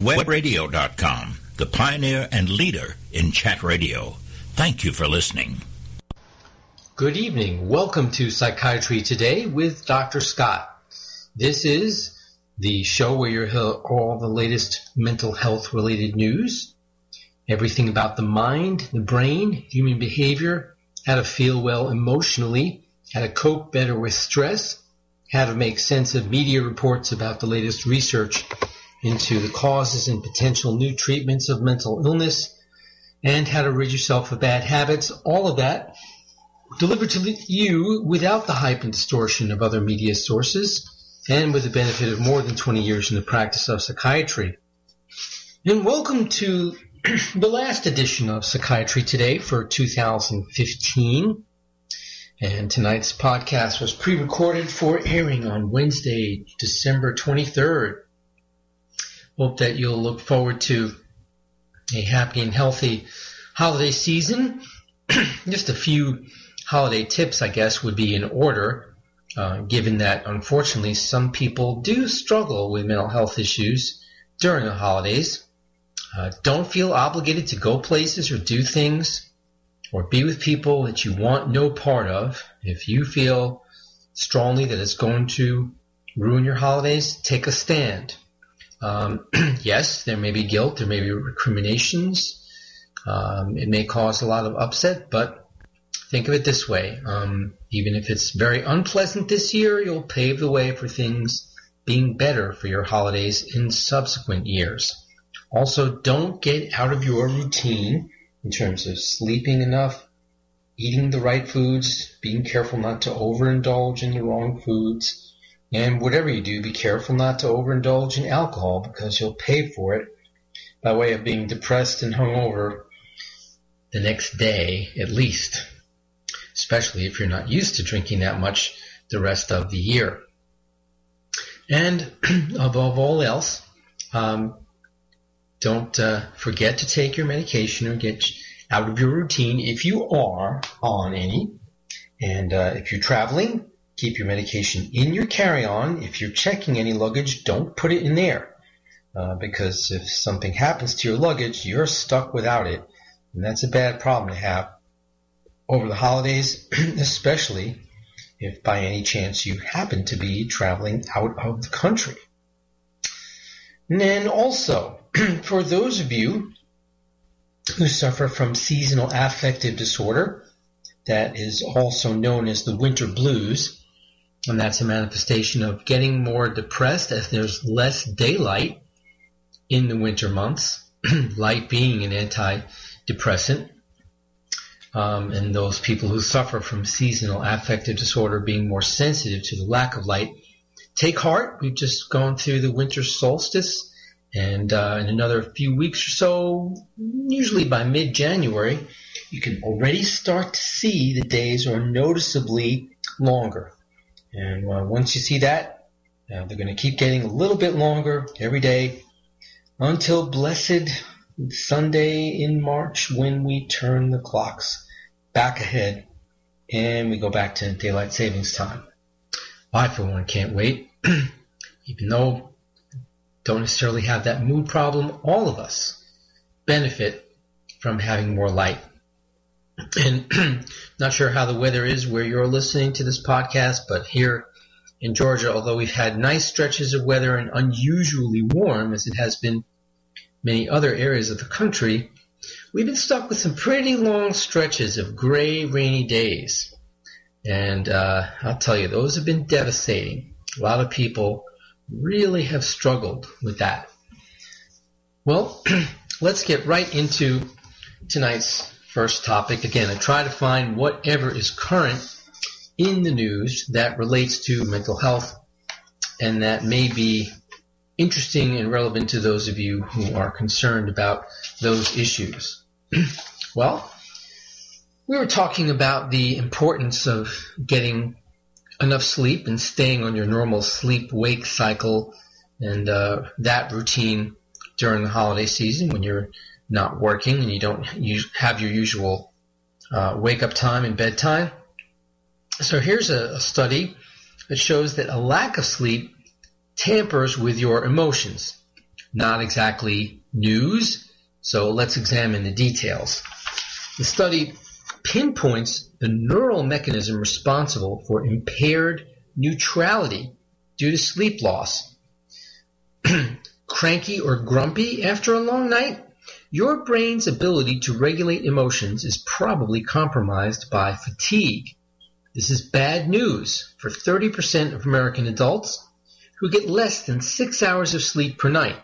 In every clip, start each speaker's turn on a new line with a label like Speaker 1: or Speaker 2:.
Speaker 1: Webradio.com, the pioneer and leader in chat radio. Thank you for listening.
Speaker 2: Good evening. Welcome to Psychiatry Today with Dr. Scott. This is the show where you hear all the latest mental health related news, everything about the mind, the brain, human behavior, how to feel well emotionally, how to cope better with stress, how to make sense of media reports about the latest research into the causes and potential new treatments of mental illness, and how to rid yourself of bad habits. All of that delivered to you without the hype and distortion of other media sources, and with the benefit of more than 20 years in the practice of psychiatry. And welcome to the last edition of Psychiatry Today for 2015. And tonight's podcast was pre-recorded for airing on Wednesday, December 23rd. Hope that you'll look forward to a happy and healthy holiday season. Just a few holiday tips, I guess, would be in order, uh, given that unfortunately some people do struggle with mental health issues during the holidays. Uh, don't feel obligated to go places or do things or be with people that you want no part of, if you feel strongly that it's going to ruin your holidays, take a stand. Um, yes, there may be guilt, there may be recriminations, um, it may cause a lot of upset, but think of it this way. Um, even if it's very unpleasant this year, you'll pave the way for things being better for your holidays in subsequent years. Also, don't get out of your routine in terms of sleeping enough, eating the right foods, being careful not to overindulge in the wrong foods, and whatever you do, be careful not to overindulge in alcohol because you'll pay for it by way of being depressed and hungover the next day at least, especially if you're not used to drinking that much the rest of the year. And above all else, um, don't uh, forget to take your medication or get out of your routine if you are on any. And uh, if you're traveling, keep your medication in your carry-on. If you're checking any luggage, don't put it in there. Uh, because if something happens to your luggage, you're stuck without it. And that's a bad problem to have over the holidays, especially if by any chance you happen to be traveling out of the country. And then also, for those of you who suffer from seasonal affective disorder, that is also known as the winter blues, and that's a manifestation of getting more depressed as there's less daylight in the winter months, light being an antidepressant. Um, and those people who suffer from seasonal affective disorder being more sensitive to the lack of light. Take heart. We've just gone through the winter solstice and uh, in another few weeks or so, usually by mid-January, you can already start to see the days are noticeably longer. And uh, once you see that, uh, they're going to keep getting a little bit longer every day until blessed Sunday in March when we turn the clocks back ahead and we go back to daylight savings time. I, for one, can't wait. Even though don't necessarily have that mood problem. All of us benefit from having more light. And not sure how the weather is where you're listening to this podcast, but here in Georgia, although we've had nice stretches of weather and unusually warm as it has been many other areas of the country, we've been stuck with some pretty long stretches of gray, rainy days. And uh, I'll tell you, those have been devastating. A lot of people really have struggled with that. Well, let's get right into tonight's first topic. Again, I try to find whatever is current in the news that relates to mental health and that may be interesting and relevant to those of you who are concerned about those issues. well, we were talking about the importance of getting enough sleep and staying on your normal sleep wake cycle and uh, that routine during the holiday season when you're not working and you don't have your usual uh, wake up time and bedtime. So here's a, a study that shows that a lack of sleep tampers with your emotions. not exactly news, so let's examine the details. The study pinpoints the neural mechanism responsible for impaired neutrality due to sleep loss. Cranky or grumpy after a long night? Your brain's ability to regulate emotions is probably compromised by fatigue. This is bad news for 30% of American adults who get less than six hours of sleep per night.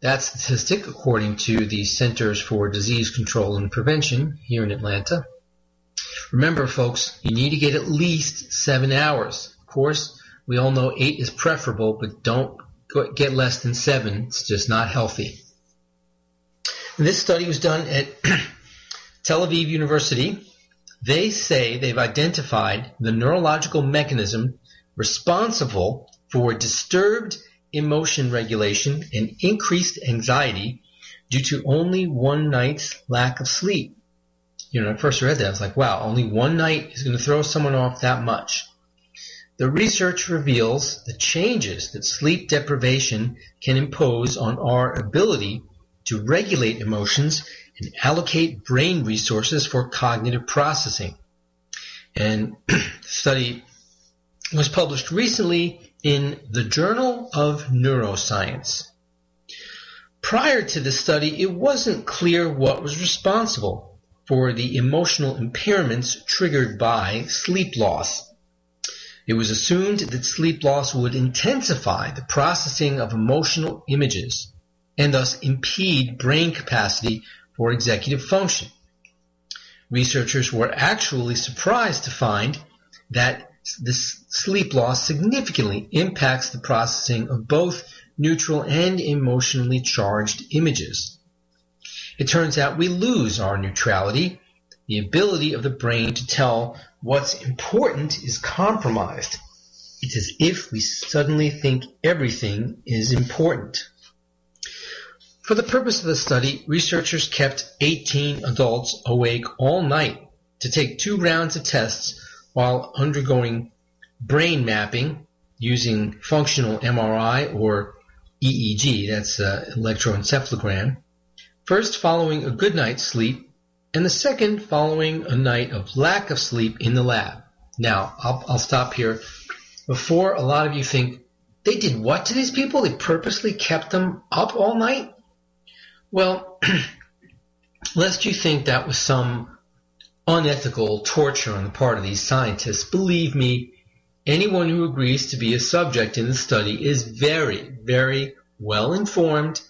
Speaker 2: That statistic, according to the Centers for Disease Control and Prevention here in Atlanta. Remember, folks, you need to get at least seven hours. Of course, we all know eight is preferable, but don't get less than seven. It's just not healthy. This study was done at Tel Aviv University. They say they've identified the neurological mechanism responsible for disturbed emotion regulation and increased anxiety due to only one night's lack of sleep. You know, when I first read that, I was like, wow, only one night is going to throw someone off that much. The research reveals the changes that sleep deprivation can impose on our ability to regulate emotions and allocate brain resources for cognitive processing. And the study was published recently in the Journal of Neuroscience. Prior to the study, it wasn't clear what was responsible for the emotional impairments triggered by sleep loss. It was assumed that sleep loss would intensify the processing of emotional images and thus impede brain capacity for executive function. Researchers were actually surprised to find that this sleep loss significantly impacts the processing of both neutral and emotionally charged images. It turns out we lose our neutrality. The ability of the brain to tell what's important is compromised. It's as if we suddenly think everything is important. For the purpose of the study, researchers kept 18 adults awake all night to take two rounds of tests while undergoing brain mapping using functional MRI or EEG, that's uh, electroencephalogram, first following a good night's sleep, and the second following a night of lack of sleep in the lab. Now, I'll, I'll stop here. Before a lot of you think, they did what to these people? They purposely kept them up all night? Well, lest you think that was some unethical torture on the part of these scientists, believe me, anyone who agrees to be a subject in the study is very, very well informed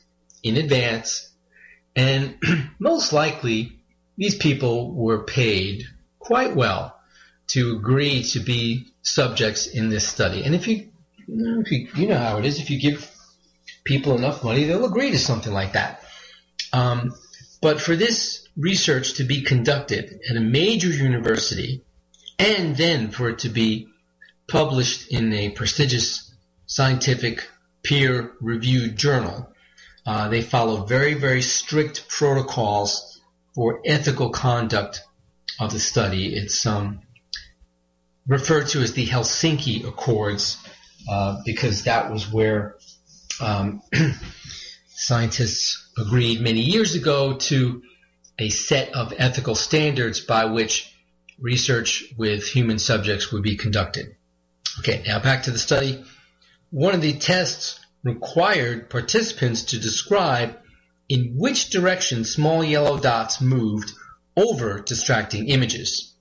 Speaker 2: in advance, and most likely these people were paid quite well to agree to be subjects in this study. And if you, if you, you know how it is, if you give people enough money, they'll agree to something like that. Um, but for this research to be conducted at a major university and then for it to be published in a prestigious scientific peer reviewed journal, uh, they follow very, very strict protocols for ethical conduct of the study. It's um, referred to as the Helsinki Accords uh, because that was where um, scientists agreed many years ago to a set of ethical standards by which research with human subjects would be conducted. Okay, now back to the study. One of the tests required participants to describe in which direction small yellow dots moved over distracting images.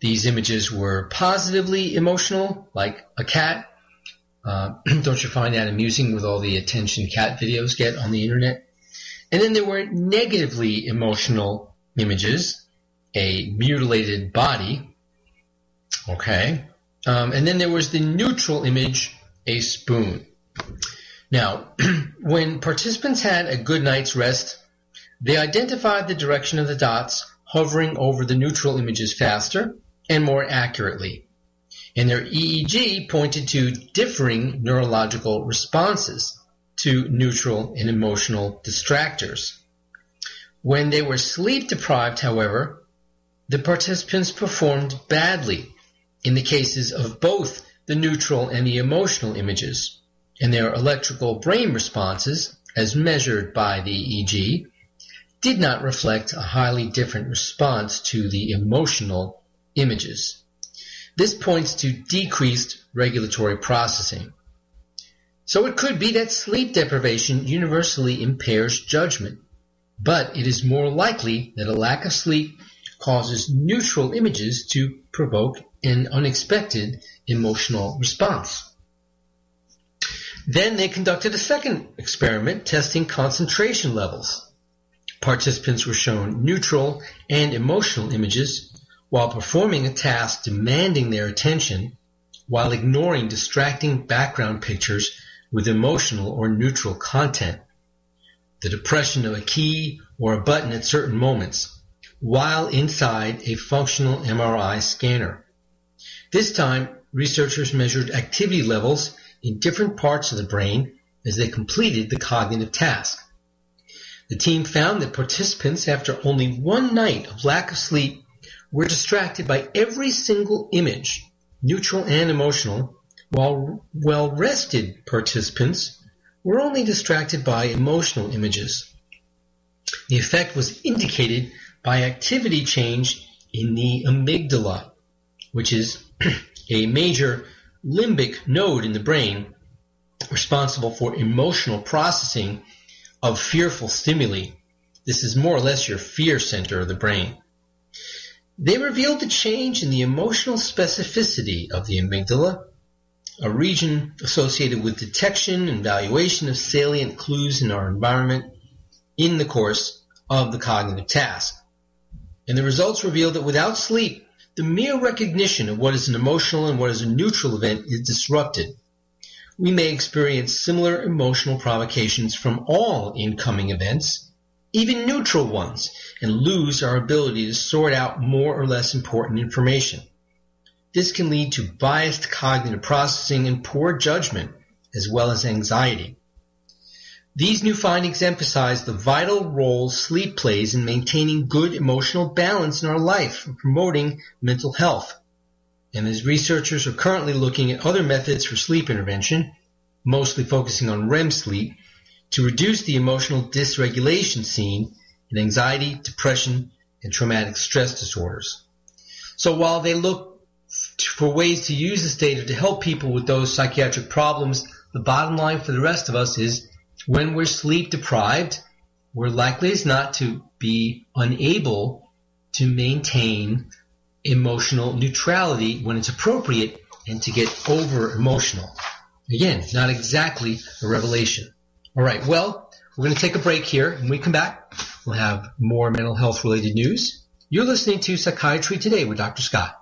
Speaker 2: These images were positively emotional, like a cat. Uh, don't you find that amusing with all the attention cat videos get on the internet? And then there were negatively emotional images, a mutilated body, okay, um, and then there was the neutral image, a spoon. Now, when participants had a good night's rest, they identified the direction of the dots hovering over the neutral images faster and more accurately. And their EEG pointed to differing neurological responses to neutral and emotional distractors. When they were sleep deprived, however, the participants performed badly in the cases of both the neutral and the emotional images, and their electrical brain responses as measured by the EEG, did not reflect a highly different response to the emotional images. This points to decreased regulatory processing. So it could be that sleep deprivation universally impairs judgment, but it is more likely that a lack of sleep causes neutral images to provoke an unexpected emotional response. Then they conducted a second experiment testing concentration levels. Participants were shown neutral and emotional images while performing a task demanding their attention while ignoring distracting background pictures with emotional or neutral content. The depression of a key or a button at certain moments while inside a functional MRI scanner. This time, researchers measured activity levels in different parts of the brain as they completed the cognitive task. The team found that participants, after only one night of lack of sleep, were distracted by every single image, neutral and emotional, while well-rested participants were only distracted by emotional images. The effect was indicated by activity change in the amygdala, which is a major limbic node in the brain responsible for emotional processing of fearful stimuli. This is more or less your fear center of the brain. They revealed the change in the emotional specificity of the amygdala, a region associated with detection and valuation of salient clues in our environment in the course of the cognitive task. And the results revealed that without sleep, the mere recognition of what is an emotional and what is a neutral event is disrupted we may experience similar emotional provocations from all incoming events, even neutral ones, and lose our ability to sort out more or less important information. This can lead to biased cognitive processing and poor judgment, as well as anxiety. These new findings emphasize the vital role sleep plays in maintaining good emotional balance in our life and promoting mental health and as researchers are currently looking at other methods for sleep intervention, mostly focusing on REM sleep, to reduce the emotional dysregulation seen in anxiety, depression, and traumatic stress disorders. So while they look for ways to use this data to help people with those psychiatric problems, the bottom line for the rest of us is when we're sleep deprived, we're likely as not to be unable to maintain emotional neutrality when it's appropriate and to get over emotional. Again, not exactly a revelation. All right, well, we're going to take a break here. When we come back, we'll have more mental health related news. You're listening to Psychiatry Today with Dr. Scott.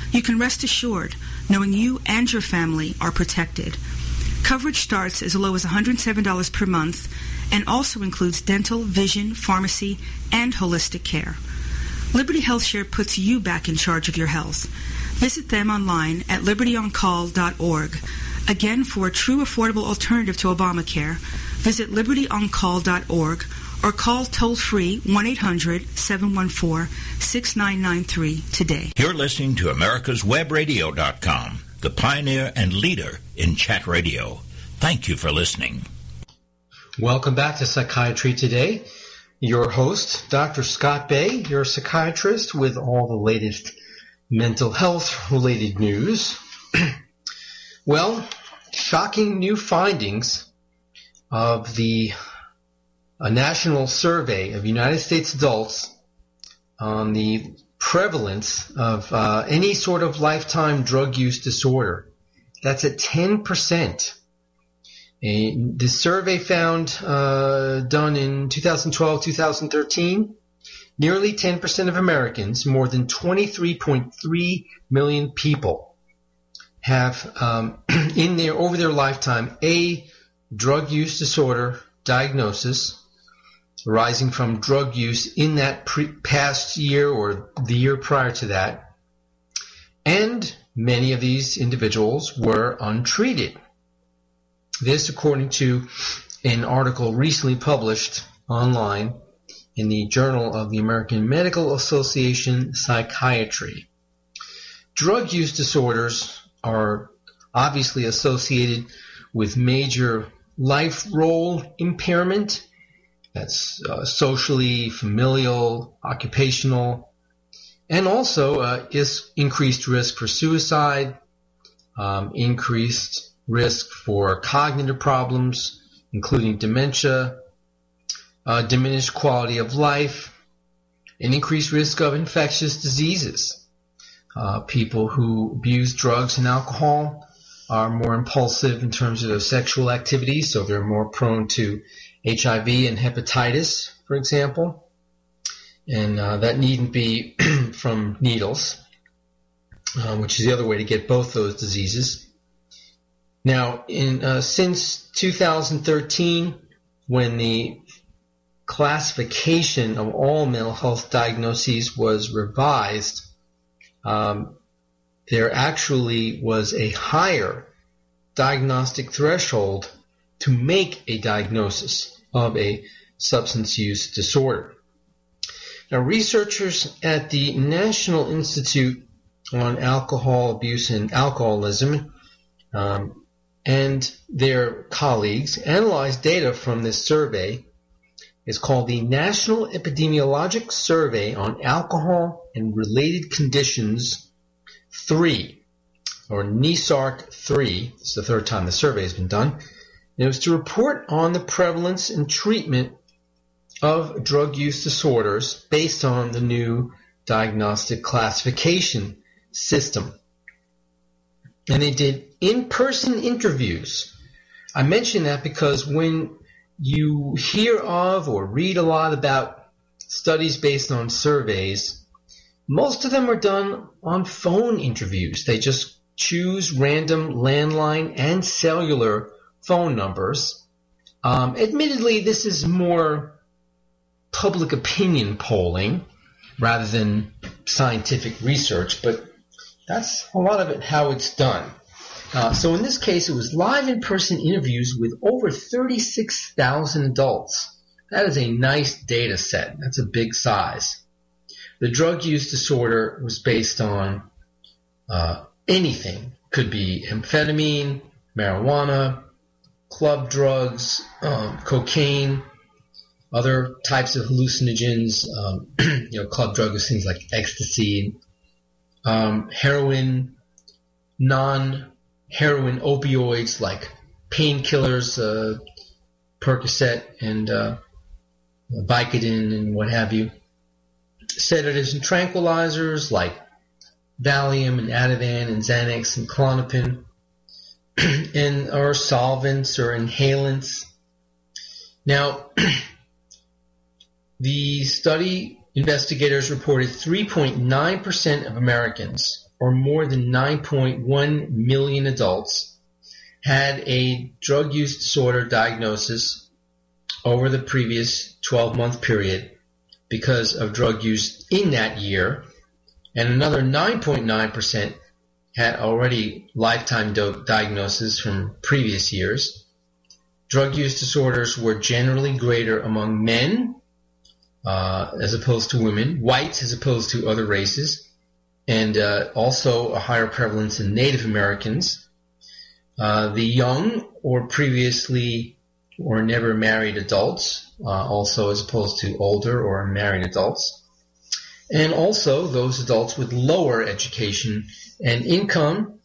Speaker 3: you can rest assured knowing you and your family are protected. Coverage starts as low as $107 per month and also includes dental, vision, pharmacy, and holistic care. Liberty HealthShare puts you back in charge of your health. Visit them online at libertyoncall.org. Again, for a true affordable alternative to Obamacare, visit libertyoncall.org or call toll free 1 800 714 6993 today.
Speaker 1: You're listening to America'sWebRadio.com, the pioneer and leader in chat radio. Thank you for listening.
Speaker 2: Welcome back to Psychiatry Today. Your host, Dr. Scott Bay, your psychiatrist with all the latest mental health related news. well, shocking new findings of the a national survey of United States adults on the prevalence of uh, any sort of lifetime drug use disorder. That's at 10%. A, the survey found uh, done in 2012-2013, nearly 10% of Americans, more than 23.3 million people, have um, in their over their lifetime a drug use disorder diagnosis arising from drug use in that pre- past year or the year prior to that. And many of these individuals were untreated. This according to an article recently published online in the Journal of the American Medical Association Psychiatry. Drug use disorders are obviously associated with major life role impairment that's uh, socially, familial, occupational, and also uh, is increased risk for suicide, um, increased risk for cognitive problems, including dementia, uh, diminished quality of life, an increased risk of infectious diseases. Uh, people who abuse drugs and alcohol are more impulsive in terms of their sexual activity, so they're more prone to HIV and hepatitis, for example. And uh, that needn't be from needles, uh, which is the other way to get both those diseases. Now, in uh, since 2013, when the classification of all mental health diagnoses was revised, um, there actually was a higher diagnostic threshold to make a diagnosis of a substance use disorder. Now, researchers at the National Institute on Alcohol Abuse and Alcoholism um, and their colleagues analyzed data from this survey. It's called the National Epidemiologic Survey on Alcohol and Related Conditions 3, or NESARC 3. It's the third time the survey has been done. And it was to report on the prevalence and treatment of drug use disorders based on the new diagnostic classification system. And they did in-person interviews. I mention that because when you hear of or read a lot about studies based on surveys, most of them are done on phone interviews. They just choose random landline and cellular phone numbers. Um, admittedly, this is more public opinion polling rather than scientific research, but that's a lot of it how it's done. Uh, so in this case, it was live in-person interviews with over 36,000 adults. That is a nice data set. That's a big size. The drug use disorder was based on uh, anything. Could be amphetamine, marijuana, club drugs, um, cocaine, other types of hallucinogens, um, you know, club drugs, things like ecstasy, um, heroin, non-heroin opioids like painkillers, uh, Percocet and uh, Vicodin and what have you, sedatives and tranquilizers like Valium and Ativan and Xanax and Klonopin, and our solvents or inhalants. Now, the study investigators reported 3.9% of Americans, or more than 9.1 million adults, had a drug use disorder diagnosis over the previous 12 month period because of drug use in that year, and another 9.9% had already lifetime diagnosis from previous years. drug use disorders were generally greater among men uh, as opposed to women, whites as opposed to other races, and uh, also a higher prevalence in Native Americans. Uh, the young or previously or never married adults, uh, also as opposed to older or married adults, and also those adults with lower education and income,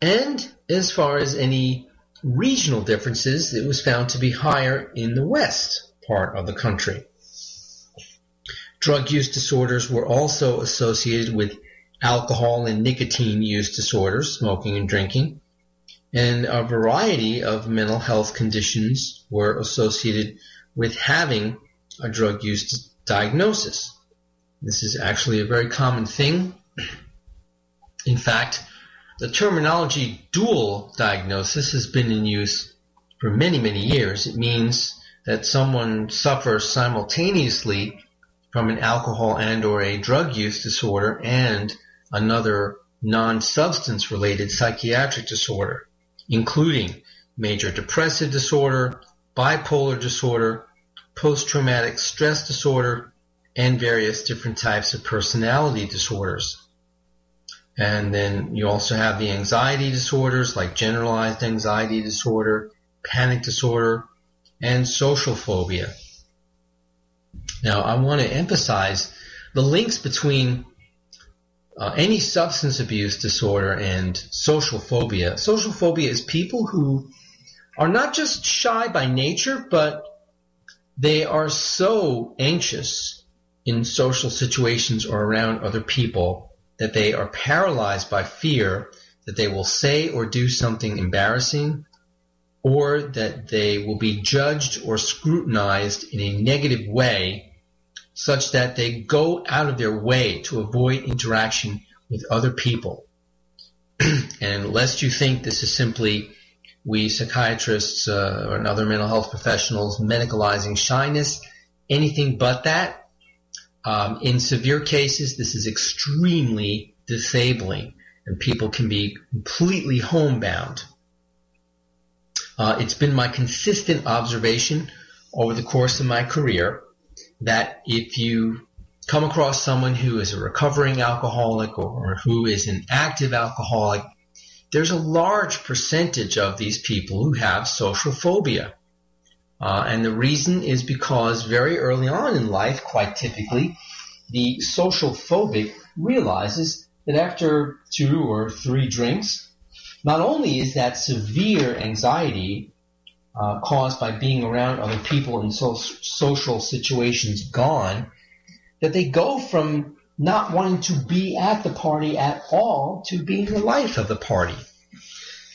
Speaker 2: and as far as any regional differences, it was found to be higher in the west part of the country. Drug use disorders were also associated with alcohol and nicotine use disorders, smoking and drinking, and a variety of mental health conditions were associated with having a drug use diagnosis. This is actually a very common thing. In fact, the terminology dual diagnosis has been in use for many, many years. It means that someone suffers simultaneously from an alcohol and or a drug use disorder and another non-substance related psychiatric disorder including major depressive disorder, bipolar disorder, post-traumatic stress disorder, and various different types of personality disorders. And then you also have the anxiety disorders like generalized anxiety disorder, panic disorder, and social phobia. Now I want to emphasize the links between uh, any substance abuse disorder and social phobia. Social phobia is people who are not just shy by nature, but they are so anxious in social situations or around other people that they are paralyzed by fear that they will say or do something embarrassing or that they will be judged or scrutinized in a negative way such that they go out of their way to avoid interaction with other people. and lest you think this is simply we psychiatrists uh, or other mental health professionals medicalizing shyness, anything but that. Um, in severe cases, this is extremely disabling, and people can be completely homebound. Uh, it's been my consistent observation over the course of my career that if you come across someone who is a recovering alcoholic or, who is an active alcoholic, there's a large percentage of these people who have social phobia. Uh, and the reason is because very early on in life, quite typically, the social phobic realizes that after two or three drinks, not only is that severe anxiety uh, caused by being around other people in so- social situations gone, that they go from not wanting to be at the party at all to being the life of the party.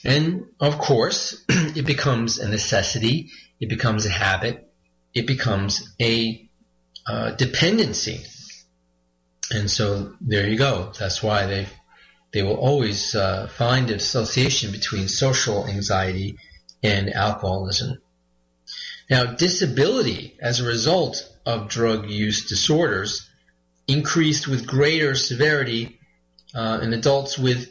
Speaker 2: And of course, it becomes a necessity, it becomes a habit, it becomes a uh, dependency. And so there you go. That's why they they will always uh, find an association between social anxiety and alcoholism. Now, disability as a result of drug use disorders increased with greater severity uh, in adults with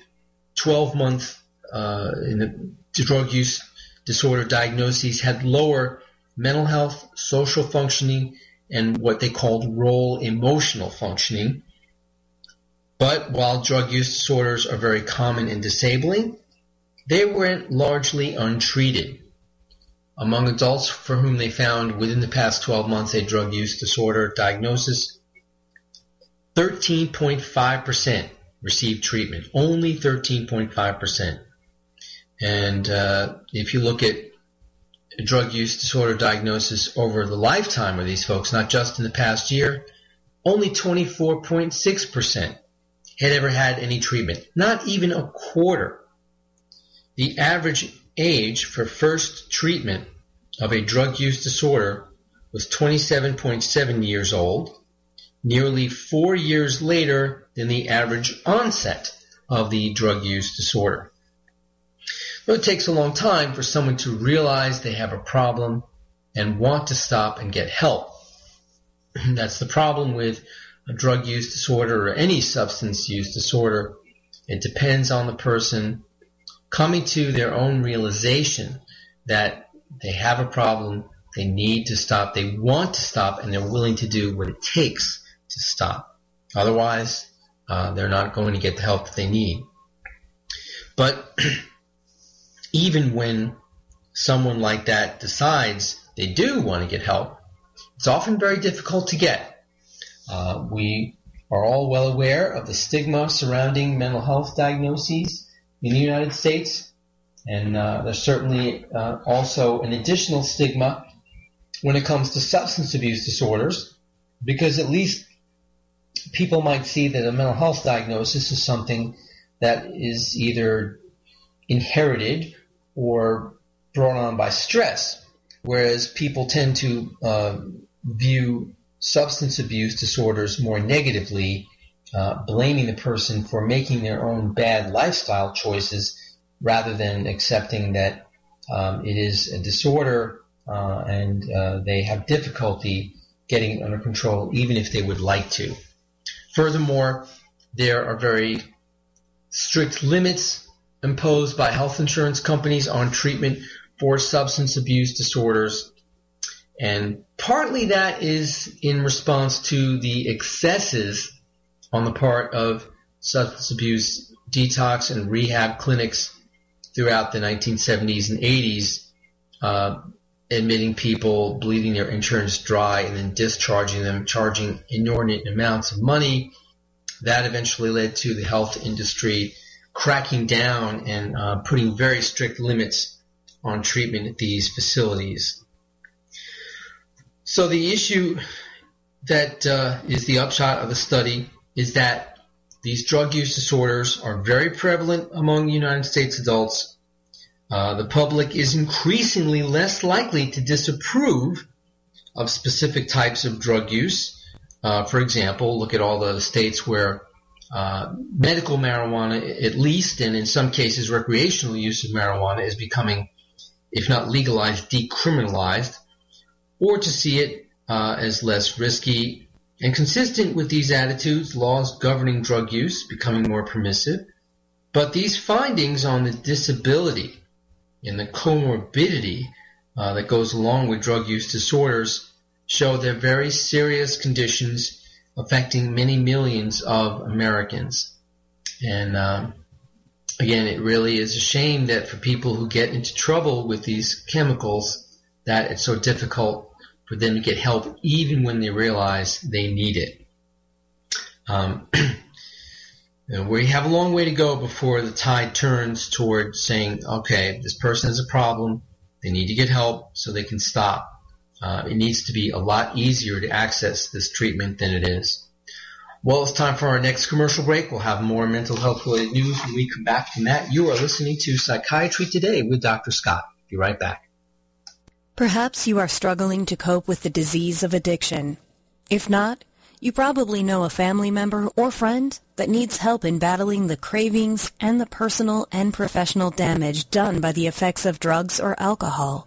Speaker 2: 12 month Uh, in the drug use disorder diagnoses had lower mental health, social functioning, and what they called role emotional functioning. But while drug use disorders are very common and disabling, they went largely untreated. Among adults for whom they found within the past 12 months a drug use disorder diagnosis, 13.5% received treatment. Only 13.5%. And uh, if you look at drug use disorder diagnosis over the lifetime of these folks, not just in the past year, only 24.6% had ever had any treatment. Not even a quarter the average age for first treatment of a drug use disorder was 27.7 years old, nearly four years later than the average onset of the drug use disorder. It takes a long time for someone to realize they have a problem and want to stop and get help. That's the problem with a drug use disorder or any substance use disorder. It depends on the person coming to their own realization that they have a problem, they need to stop, they want to stop, and they're willing to do what it takes to stop. Otherwise, uh, they're not going to get the help that they need. But even when someone like that decides they do want to get help, it's often very difficult to get. Uh, we are all well aware of the stigma surrounding mental health diagnoses in the United States, and uh, there's certainly uh, also an additional stigma when it comes to substance abuse disorders, because at least people might see that a mental health diagnosis is something that is either inherited or brought on by stress, whereas people tend to uh, view substance abuse disorders more negatively, uh, blaming the person for making their own bad lifestyle choices rather than accepting that um, it is a disorder uh, and uh, they have difficulty getting it under control even if they would like to. Furthermore, there are very strict limits imposed by health insurance companies on treatment for substance abuse disorders. And partly that is in response to the excesses on the part of substance abuse detox and rehab clinics throughout the 1970s and 80s, uh, admitting people, bleeding their insurance dry, and then discharging them, charging inordinate amounts of money. That eventually led to the health industry cracking down and uh, putting very strict limits on treatment at these facilities. So the issue that uh, is the upshot of the study is that these drug use disorders are very prevalent among United States adults uh, the public is increasingly less likely to disapprove of specific types of drug use. Uh, for example, look at all the states where uh, medical marijuana, at least, and in some cases recreational use of marijuana is becoming, if not legalized, decriminalized, or to see it uh, as less risky. And consistent with these attitudes, laws governing drug use becoming more permissive. But these findings on the disability and the comorbidity uh, that goes along with drug use disorders show they're very serious conditions affecting many millions of Americans. And um, again, it really is a shame that for people who get into trouble with these chemicals, that it's so difficult for them to get help even when they realize they need it. Um, we have a long way to go before the tide turns toward saying, okay, this person has a problem. They need to get help so they can stop. Uh, it needs to be a lot easier to access this treatment than it is. Well, it's time for our next commercial break. We'll have more mental health related news when we come back from that. You are listening to Psychiatry Today with Dr. Scott. Be right back.
Speaker 4: Perhaps you are struggling to cope with the disease of addiction. If not, you probably know a family member or friend that needs help in battling the cravings and the personal and professional damage done by the effects of drugs or alcohol.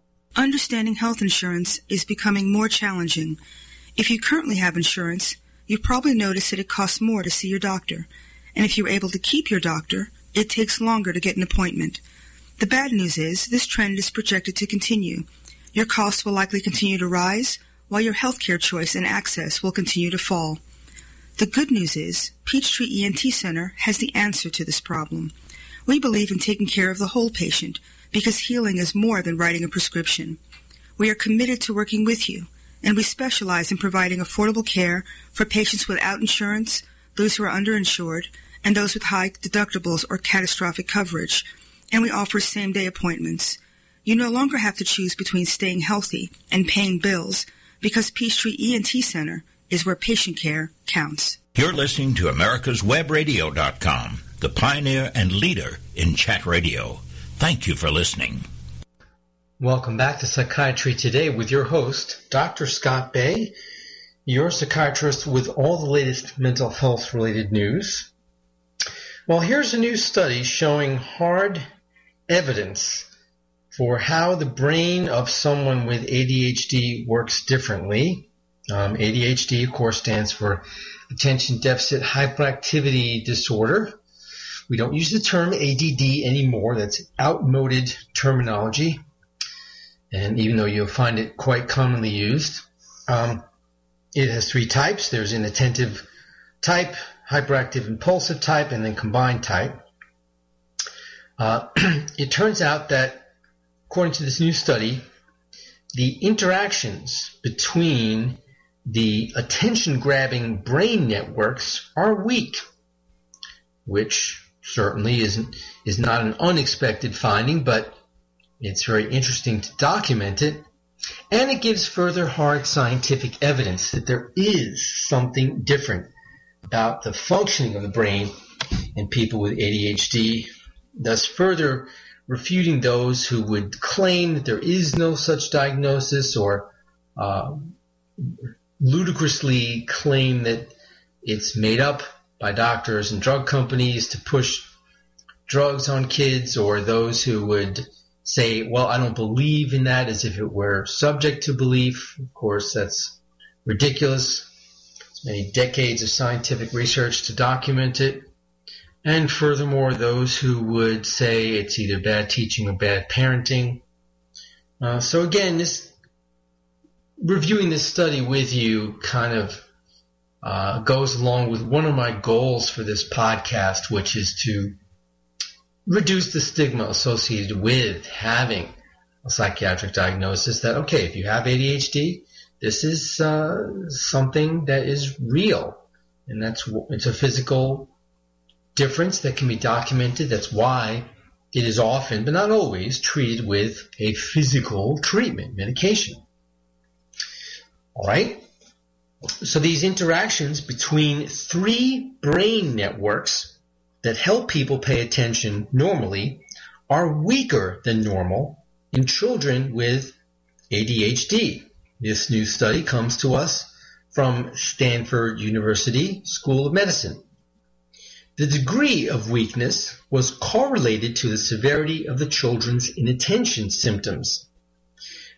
Speaker 3: Understanding health insurance is becoming more challenging. If you currently have insurance, you've probably noticed that it costs more to see your doctor. And if you're able to keep your doctor, it takes longer to get an appointment. The bad news is this trend is projected to continue. Your costs will likely continue to rise, while your healthcare choice and access will continue to fall. The good news is Peachtree ENT Center has the answer to this problem. We believe in taking care of the whole patient because healing is more than writing a prescription. We are committed to working with you, and we specialize in providing affordable care for patients without insurance, those who are underinsured, and those with high deductibles or catastrophic coverage. And we offer same day appointments. You no longer have to choose between staying healthy and paying bills because Peachtree ENT Center is where patient care counts.
Speaker 1: You're listening to America'sWebRadio.com, the pioneer and leader in chat radio. Thank you for listening.
Speaker 2: Welcome back to Psychiatry Today with your host, Dr. Scott Bay, your psychiatrist with all the latest mental health related news. Well, here's a new study showing hard evidence for how the brain of someone with ADHD works differently. Um, ADHD, of course, stands for Attention Deficit Hyperactivity Disorder. We don't use the term ADD anymore. That's outmoded terminology. And even though you'll find it quite commonly used, um, it has three types. There's inattentive type, hyperactive impulsive type, and then combined type. Uh, it turns out that according to this new study, the interactions between the attention grabbing brain networks are weak, which certainly isn't, is not an unexpected finding, but it's very interesting to document it. And it gives further hard scientific evidence that there is something different about the functioning of the brain in people with ADHD, thus further refuting those who would claim that there is no such diagnosis or uh, ludicrously claim that it's made up by doctors and drug companies to push drugs on kids or those who would say, well, I don't believe in that as if it were subject to belief. Of course, that's ridiculous. It's many decades of scientific research to document it. And furthermore, those who would say it's either bad teaching or bad parenting. Uh, so again, this reviewing this study with you kind of uh, goes along with one of my goals for this podcast, which is to reduce the stigma associated with having a psychiatric diagnosis. That okay, if you have ADHD, this is uh, something that is real, and that's it's a physical difference that can be documented. That's why it is often, but not always, treated with a physical treatment, medication. All right? So these interactions between three brain networks that help people pay attention normally are weaker than normal in children with ADHD. This new study comes to us from Stanford University School of Medicine. The degree of weakness was correlated to the severity of the children's inattention symptoms.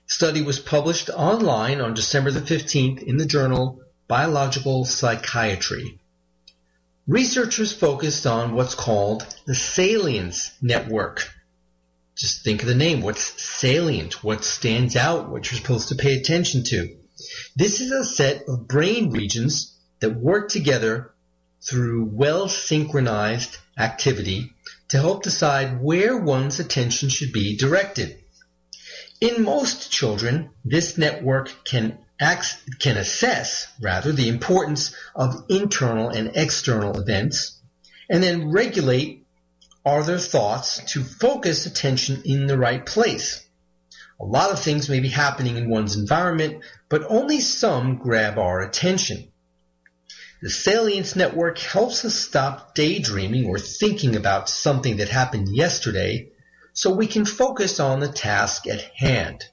Speaker 2: Study was published online on December the 15th in the journal Biological Psychiatry. Researchers focused on what's called the salience network. Just think of the name. What's salient? What stands out? What you're supposed to pay attention to? This is a set of brain regions that work together through well-synchronized activity to help decide where one's attention should be directed. In most children, this network can can assess rather the importance of internal and external events and then regulate other thoughts to focus attention in the right place. A lot of things may be happening in one's environment, but only some grab our attention. The salience network helps us stop daydreaming or thinking about something that happened yesterday so we can focus on the task at hand.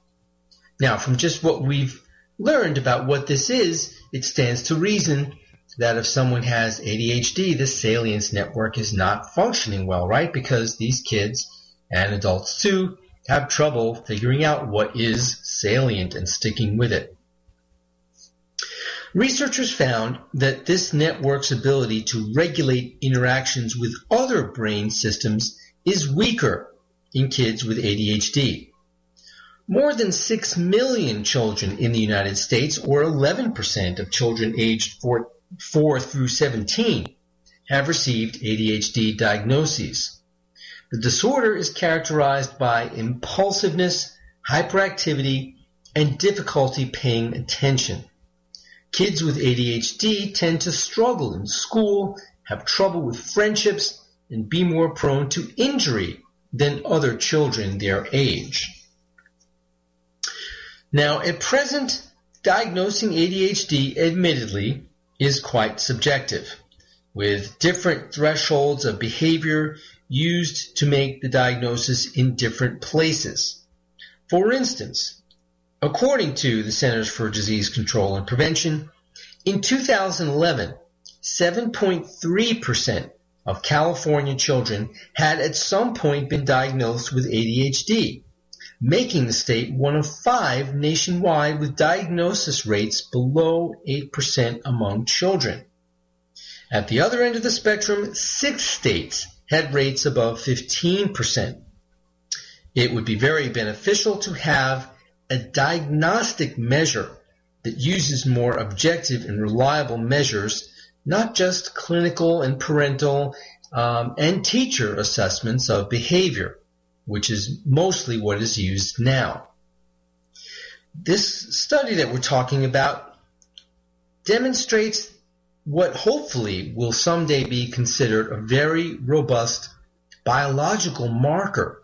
Speaker 2: Now, from just what we've learned about what this is, it stands to reason that if someone has ADHD, the salience network is not functioning well, right? Because these kids and adults too have trouble figuring out what is salient and sticking with it. Researchers found that this network's ability to regulate interactions with other brain systems is weaker in kids with ADHD. More than 6 million children in the United States, or 11% of children aged 4, 4 through 17, have received ADHD diagnoses. The disorder is characterized by impulsiveness, hyperactivity, and difficulty paying attention. Kids with ADHD tend to struggle in school, have trouble with friendships, and be more prone to injury than other children their age. Now, at present, diagnosing ADHD admittedly is quite subjective, with different thresholds of behavior used to make the diagnosis in different places. For instance, according to the Centers for Disease Control and Prevention, in 2011, 7.3% of California children had at some point been diagnosed with ADHD, making the state one of five nationwide with diagnosis rates below 8% among children. At the other end of the spectrum, six states had rates above 15%. It would be very beneficial to have a diagnostic measure that uses more objective and reliable measures, not just clinical and parental um, and teacher assessments of behavior which is mostly what is used now. This study that we're talking about demonstrates what hopefully will someday be considered a very robust biological marker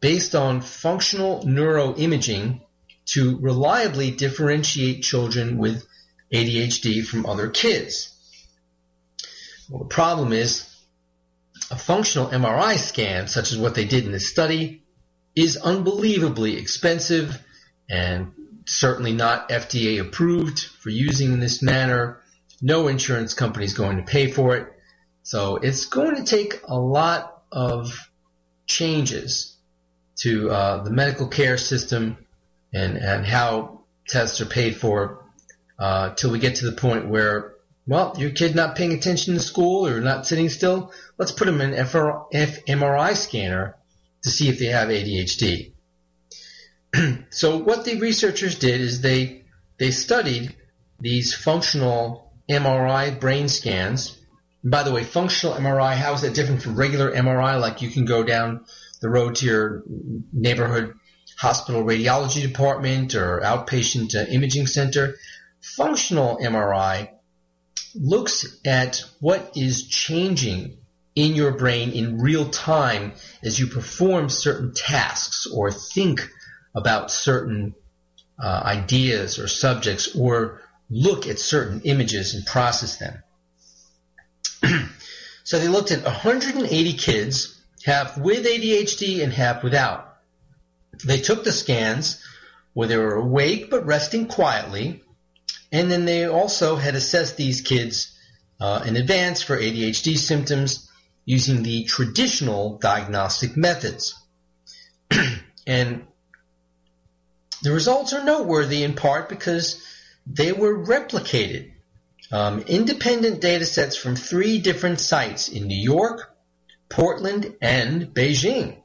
Speaker 2: based on functional neuroimaging to reliably differentiate children with ADHD from other kids. Well, the problem is a functional MRI scan, such as what they did in this study, is unbelievably expensive and certainly not FDA approved for using in this manner. No insurance company is going to pay for it. So it's going to take a lot of changes to uh, the medical care system and, and how tests are paid for uh, till we get to the point where well, your kid not paying attention to school or not sitting still, let's put them in an fMRI scanner to see if they have ADHD. so what the researchers did is they they studied these functional MRI brain scans. By the way, functional MRI, how is that different from regular MRI? Like you can go down the road to your neighborhood hospital radiology department or outpatient uh, imaging center. Functional MRI looks at what is changing in your brain in real time as you perform certain tasks or think about certain uh, ideas or subjects or look at certain images and process them. so they looked at 180 kids, half with ADHD and half without. They took the scans where they were awake but resting quietly and then they also had assessed these kids uh, in advance for ADHD symptoms using the traditional diagnostic methods. and the results are noteworthy in part because they were replicated. Um, independent data sets from three different sites in New York, Portland, and Beijing.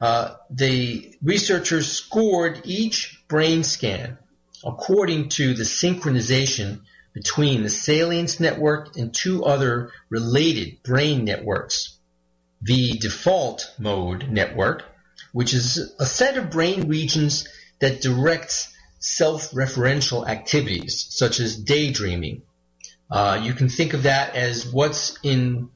Speaker 2: Uh, the researchers scored each brain scan according to the synchronization between the salience network and two other related brain networks. The default mode network, which is a set of brain regions that directs self-referential activities, such as daydreaming. Uh, you can think of that as what's in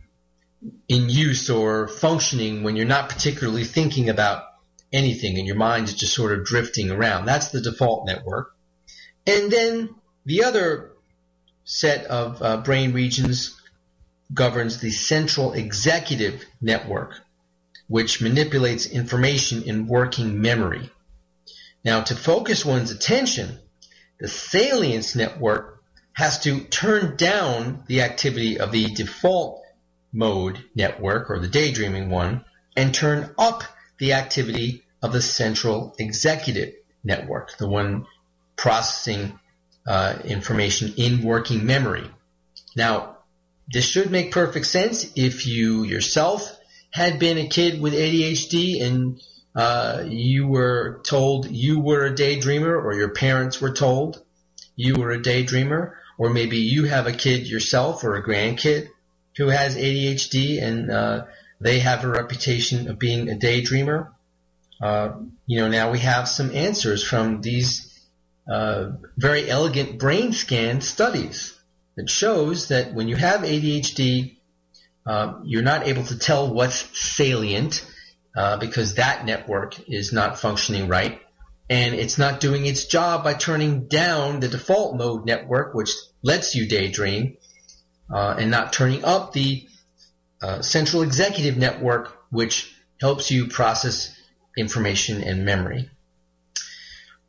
Speaker 2: in use or functioning when you're not particularly thinking about anything and your mind is just sort of drifting around. That's the default network. And then the other set of uh, brain regions governs the central executive network, which manipulates information in working memory. Now, to focus one's attention, the salience network has to turn down the activity of the default mode network, or the daydreaming one, and turn up the activity of the central executive network, the one processing uh, information in working memory. Now, this should make perfect sense if you yourself had been a kid with ADHD and uh, you were told you were a daydreamer, or your parents were told you were a daydreamer, or maybe you have a kid yourself or a grandkid who has ADHD and uh, they have a reputation of being a daydreamer. Uh, you know, now we have some answers from these uh, very elegant brain scan studies that shows that when you have ADHD, uh, you're not able to tell what's salient uh, because that network is not functioning right. And it's not doing its job by turning down the default mode network, which lets you daydream, uh, and not turning up the uh, central executive network, which helps you process information and memory.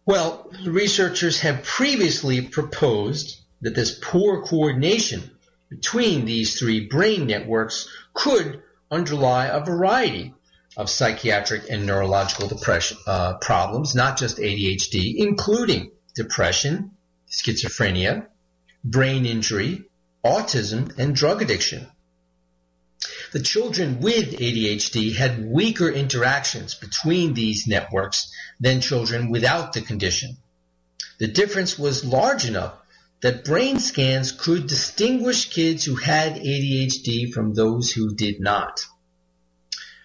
Speaker 2: Well, researchers have previously proposed that this poor coordination between these three brain networks could underlie a variety of psychiatric and neurological depression uh, problems, not just ADHD, including depression, schizophrenia, brain injury, autism, and drug addiction. The children with ADHD had weaker interactions between these networks than children without the condition. The difference was large enough that brain scans could distinguish kids who had ADHD from those who did not.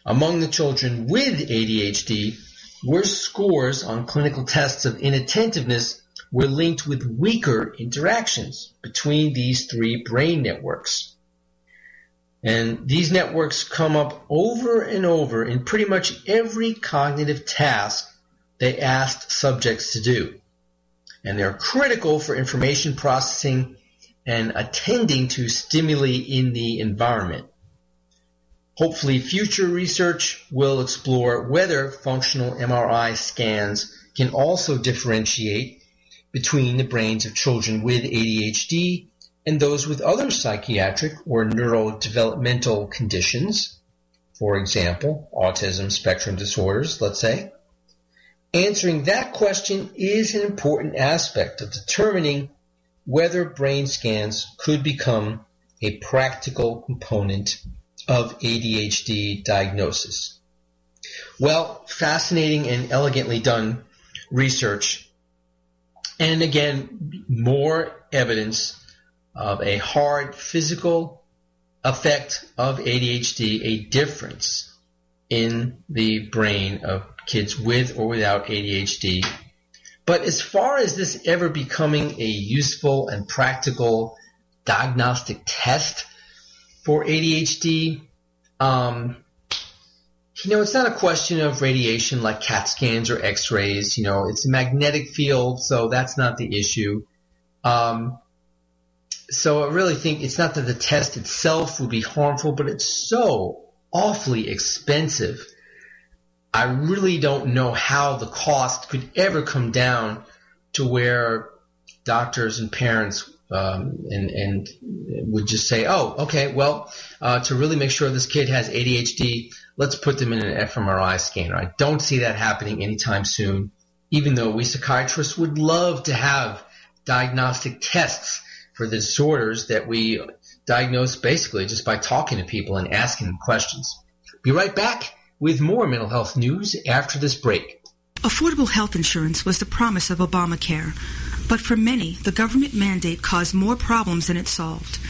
Speaker 2: Among the children with ADHD, worse scores on clinical tests of inattentiveness were linked with weaker interactions between these three brain networks. And these networks come up over and over in pretty much every cognitive task they asked subjects to do. And they're critical for information processing and attending to stimuli in the environment. Hopefully future research will explore whether functional MRI scans can also differentiate between the brains of children with ADHD and those with other psychiatric or neurodevelopmental conditions, for example, autism spectrum disorders, let's say. Answering that question is an important aspect of determining whether brain scans could become a practical component of ADHD diagnosis. Well, fascinating and elegantly done research. And again, more evidence of a hard physical effect of ADHD, a difference in the brain of kids with or without ADHD. But as far as this ever becoming a useful and practical diagnostic test for ADHD, um, you know, it's not a question of radiation like CAT scans or X-rays. You know, it's a magnetic field, so that's not the issue. Um, so I really think it's not that the test itself would be harmful, but it's so awfully expensive. I really don't know how the cost could ever come down to where doctors and parents um, and, and would just say, oh, okay, well, uh, to really make sure this kid has ADHD, let's put them in an fMRI scanner. I don't see that happening anytime soon, even though we psychiatrists would love to have diagnostic tests for the disorders that we diagnose basically just by talking to people and asking them questions. Be right back with more mental health news after this break.
Speaker 3: Affordable health insurance was the promise of Obamacare, but for many, the government mandate caused more problems than it solved.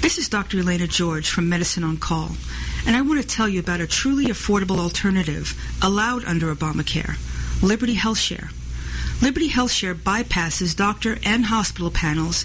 Speaker 3: This is Dr. Elena George from Medicine on Call, and I want to tell you about a truly affordable alternative allowed under Obamacare, Liberty HealthShare. Liberty HealthShare bypasses doctor and hospital panels,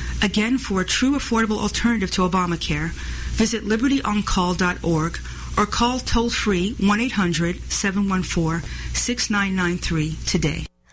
Speaker 3: Again, for a true affordable alternative to Obamacare, visit libertyoncall.org or call toll free 1 800 714 6993 today.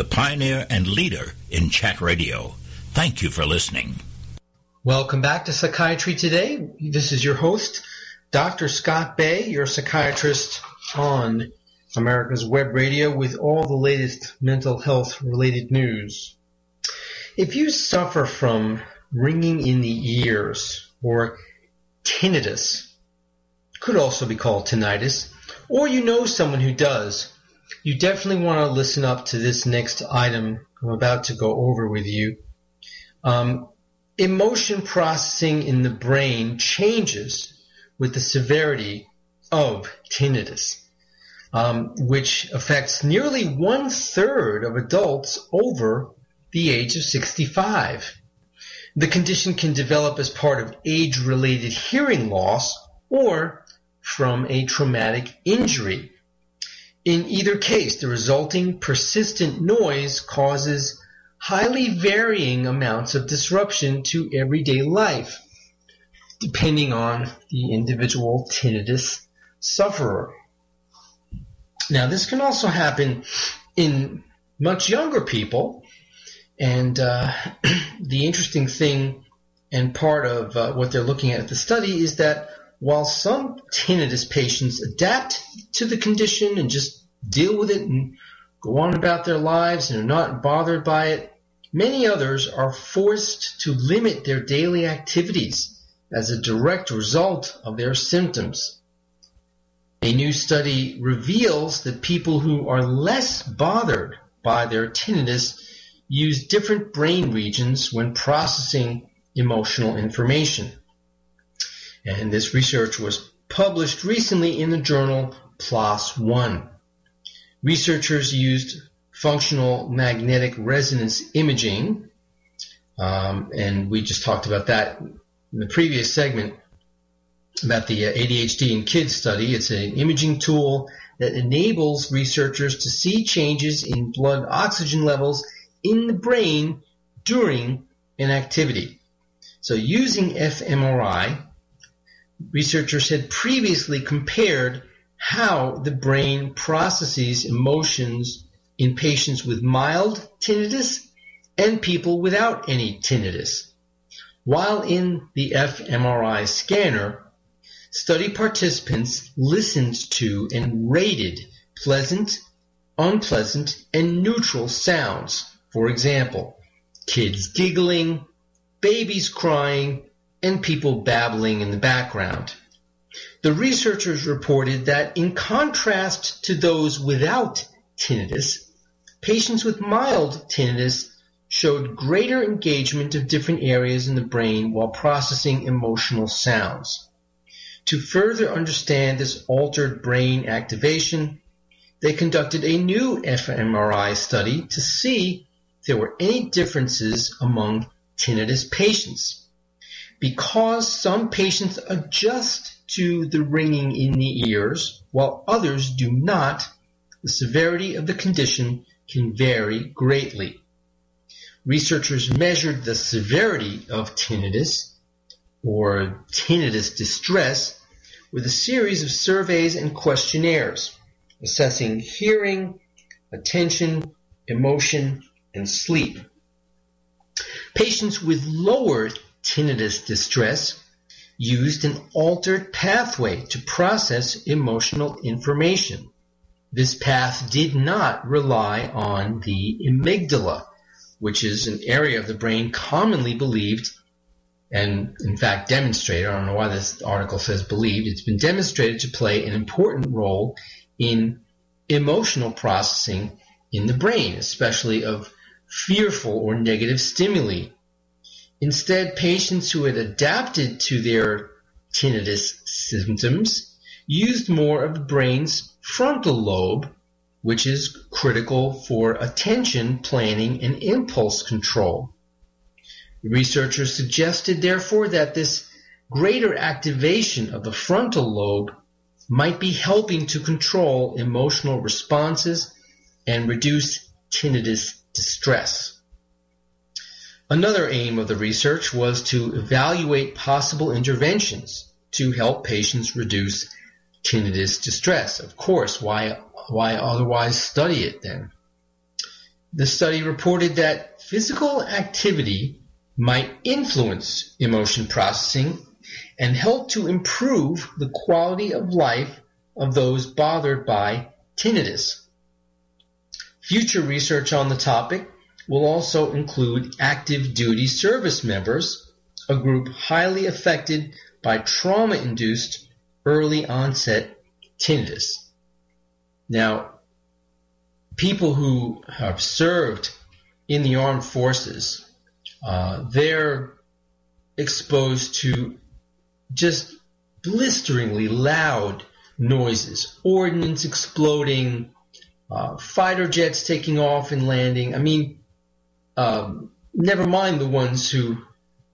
Speaker 1: the pioneer and leader in chat radio. Thank you for listening.
Speaker 2: Welcome back to Psychiatry Today. This is your host, Dr. Scott Bay, your psychiatrist on America's Web Radio with all the latest mental health related news. If you suffer from ringing in the ears or tinnitus, could also be called tinnitus, or you know someone who does, you definitely want to listen up to this next item I'm about to go over with you. Um, emotion processing in the brain changes with the severity of tinnitus, um, which affects nearly one third of adults over the age of 65. The condition can develop as part of age-related hearing loss or from a traumatic injury in either case, the resulting persistent noise causes highly varying amounts of disruption to everyday life, depending on the individual tinnitus sufferer. Now, this can also happen in much younger people, and uh, the interesting thing and part of uh, what they're looking at at the study is that while some tinnitus patients adapt to the condition and just deal with it and go on about their lives and are not bothered by it, many others are forced to limit their daily activities as a direct result of their symptoms. A new study reveals that people who are less bothered by their tinnitus use different brain regions when processing emotional information. And this research was published recently in the journal PLOS One. Researchers used functional magnetic resonance imaging, um, and we just talked about that in the previous segment about the uh, ADHD in kids study. It's an imaging tool that enables researchers to see changes in blood oxygen levels in the brain during an activity. So using fMRI, researchers had previously compared how the brain processes emotions in patients with mild tinnitus and people without any tinnitus. While in the fMRI scanner, study participants listened to and rated pleasant, unpleasant, and neutral sounds. For example, kids giggling, babies crying, and people babbling in the background. The researchers reported that in contrast to those without tinnitus, patients with mild tinnitus showed greater engagement of different areas in the brain while processing emotional sounds. To further understand this altered brain activation, they conducted a new fMRI study to see if there were any differences among tinnitus patients. Because some patients adjust to the ringing in the ears, while others do not, the severity of the condition can vary greatly. researchers measured the severity of tinnitus or tinnitus distress with a series of surveys and questionnaires assessing hearing, attention, emotion, and sleep. Patients with lower tinnitus distress used an altered pathway to process emotional information. This path did not rely on the amygdala, which is an area of the brain commonly believed and in fact demonstrated, I don't know why this article says believed, it's been demonstrated to play an important role in emotional processing in the brain, especially of fearful or negative stimuli. Instead, patients who had adapted to their tinnitus symptoms used more of the brain's frontal lobe, which is critical for attention, planning, and impulse control. Researchers suggested, therefore, that this greater activation of the frontal lobe might be helping to control emotional responses and reduce tinnitus distress. Another aim of the research was to evaluate possible interventions to help patients reduce tinnitus distress. Of course, why, why otherwise study it then? The study reported that physical activity might influence emotion processing and help to improve the quality of life of those bothered by tinnitus. Future research on the topic will also include active duty service members, a group highly affected by trauma-induced early onset tinnitus. Now, people who have served in the armed forces uh, they're exposed to just blisteringly loud noises, ordnance exploding, uh, fighter jets taking off and landing. I mean, um, never mind the ones who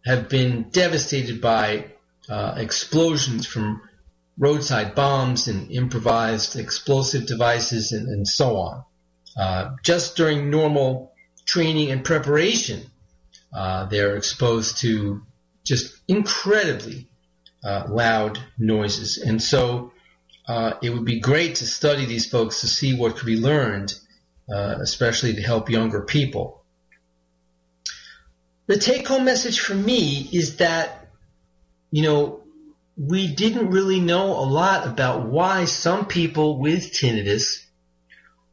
Speaker 2: have been devastated by uh, explosions from roadside bombs and improvised explosive devices and, and so on. Uh, just during normal training and preparation, uh, they're exposed to just incredibly uh, loud noises. And so uh, it would be great to study these folks to see what could be learned, uh, especially to help younger people. The take home message for me is that, you know, we didn't really know a lot about why some people with tinnitus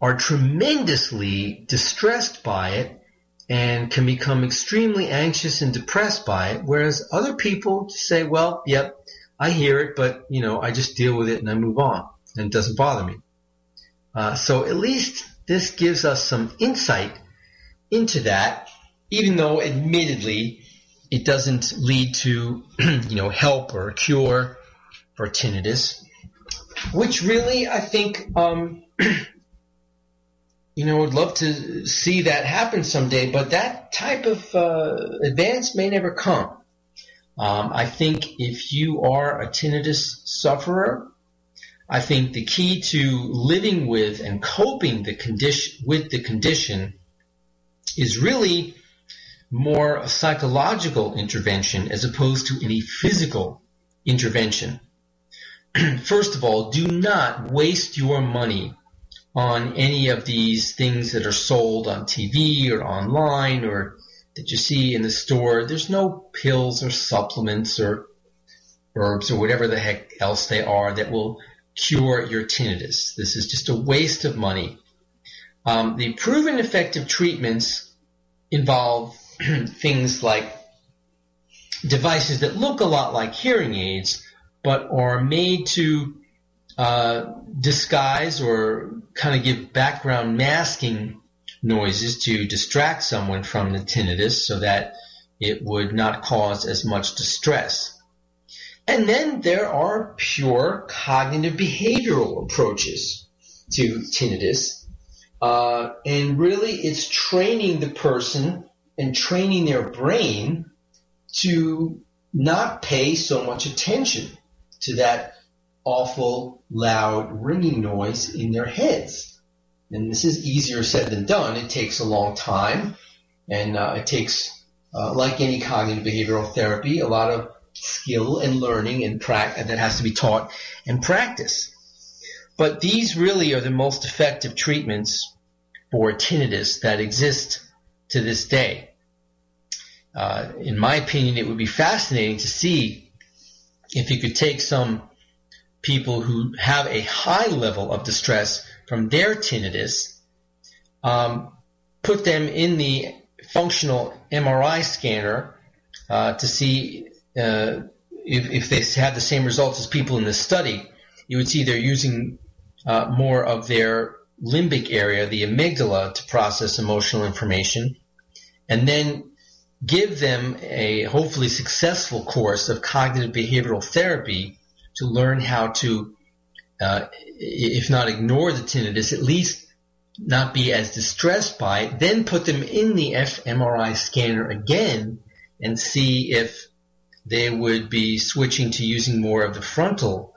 Speaker 2: are tremendously distressed by it and can become extremely anxious and depressed by it, whereas other people say, well, yep, I hear it, but, you know, I just deal with it and I move on, and it doesn't bother me. Uh, so at least this gives us some insight into that, even though admittedly it doesn't lead to, you know, help or cure for tinnitus, which really I think um, you know, would love to see that happen someday, but that type of uh, advance may never come. Um, I think if you are a tinnitus sufferer, I think the key to living with and coping the condition with the condition is really more psychological intervention as opposed to any physical intervention. First of all, do not waste your money on any of these things that are sold on TV or online or that you see in the store. There's no pills or supplements or herbs or whatever the heck else they are that will cure your tinnitus. This is just a waste of money. Um, the proven effective treatments involve things like devices that look a lot like hearing aids, but are made to uh, disguise or kind of give background masking noises to distract someone from the tinnitus so that it would not cause as much distress. And then there are pure cognitive behavioral approaches to tinnitus. Uh, and really it's training the person and training their brain to not pay so much attention to that awful, loud, ringing noise in their heads. And this is easier said than done. It takes a long time. And uh, it takes, uh, like any cognitive behavioral therapy, a lot of skill and learning and pra- that has to be taught and practice. But these really are the most effective treatments for tinnitus that exist to this day. Uh, in my opinion, it would be fascinating to see if you could take some people who have a high level of distress from their tinnitus, um, put them in the functional MRI scanner uh, to see uh, if, if, they have the same results as people in this study. You would see they're using uh, more of their limbic area, the amygdala, to process emotional information, and then give them a hopefully successful course of cognitive behavioral therapy to learn how to, uh, if not ignore the tinnitus, at least not be as distressed by it, then put them in the fMRI scanner again and see if they would be switching to using more of the frontal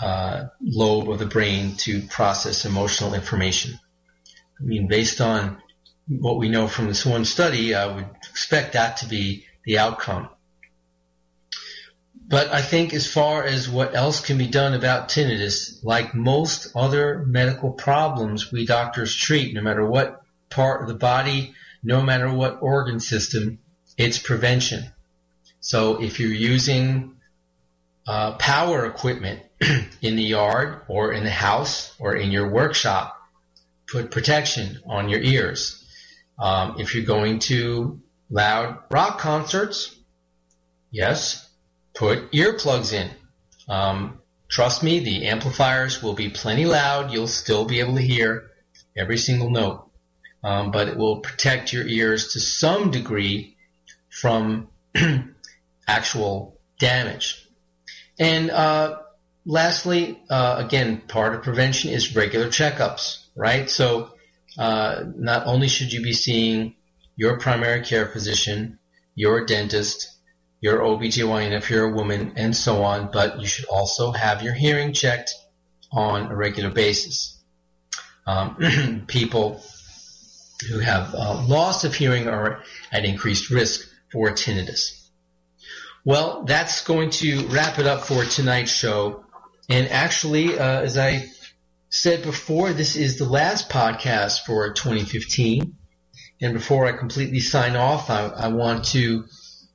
Speaker 2: uh, lobe of the brain to process emotional information. I mean, based on what we know from this one study, I would expect that to be the outcome. But I think as far as what else can be done about tinnitus, like most other medical problems we doctors treat, no matter what part of the body, no matter what organ system, it's prevention. So if you're using uh, power equipment in the yard or in the house or in your workshop, put protection on your ears. Um, if you're going to loud rock concerts, yes, put earplugs in. Um, trust me, the amplifiers will be plenty loud. You'll still be able to hear every single note, um, but it will protect your ears to some degree from actual damage. And uh, lastly, uh, again, part of prevention is regular checkups, right? So uh, not only should you be seeing your primary care physician, your dentist, your OBGYN if you're a woman, and so on, but you should also have your hearing checked on a regular basis. Um, people who have uh, loss of hearing are at increased risk for tinnitus. Well, that's going to wrap it up for tonight's show. And actually, uh, as I said before, this is the last podcast for 2015. And before I completely sign off, I, I want to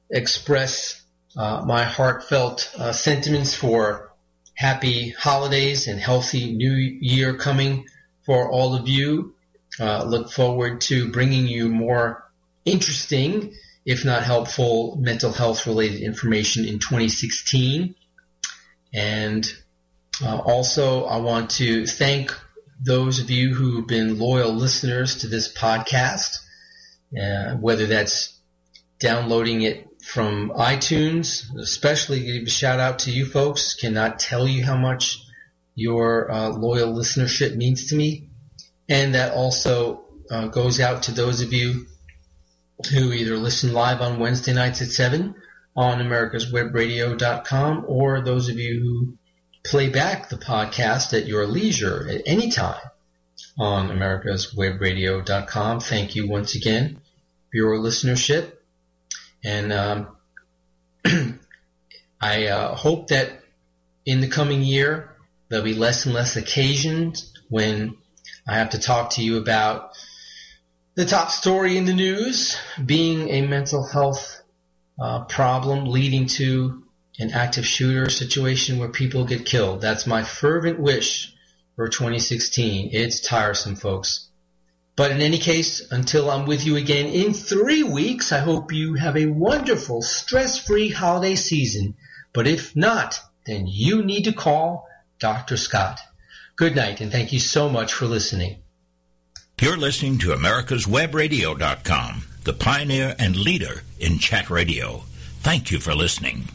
Speaker 2: express uh, my heartfelt uh, sentiments for happy holidays and healthy new year coming for all of you. Uh, look forward to bringing you more interesting if not helpful, mental health related information in 2016. And uh, also, I want to thank those of you who've been loyal listeners to this podcast, uh, whether that's downloading it from iTunes, especially give a shout out to you folks. Cannot tell you how much your uh, loyal listenership means to me. And that also uh, goes out to those of you who either listen live on Wednesday nights at 7 on americaswebradio.com or those of you who play back the podcast at your leisure at any time on americaswebradio.com. Thank you once again for your listenership. And um, I uh, hope that in the coming year there'll be less and less occasions when I have to talk to you about the top story in the news being a mental health uh, problem leading to an active shooter situation where people get killed. That's my fervent wish for 2016. It's tiresome, folks. But in any case, until I'm with you again in three weeks, I hope you have a wonderful, stress-free holiday season. But if not, then you need to call Dr. Scott. Good night, and thank you so much for listening.
Speaker 1: You're listening to America'sWebRadio.com, the pioneer and leader in chat radio. Thank you for listening.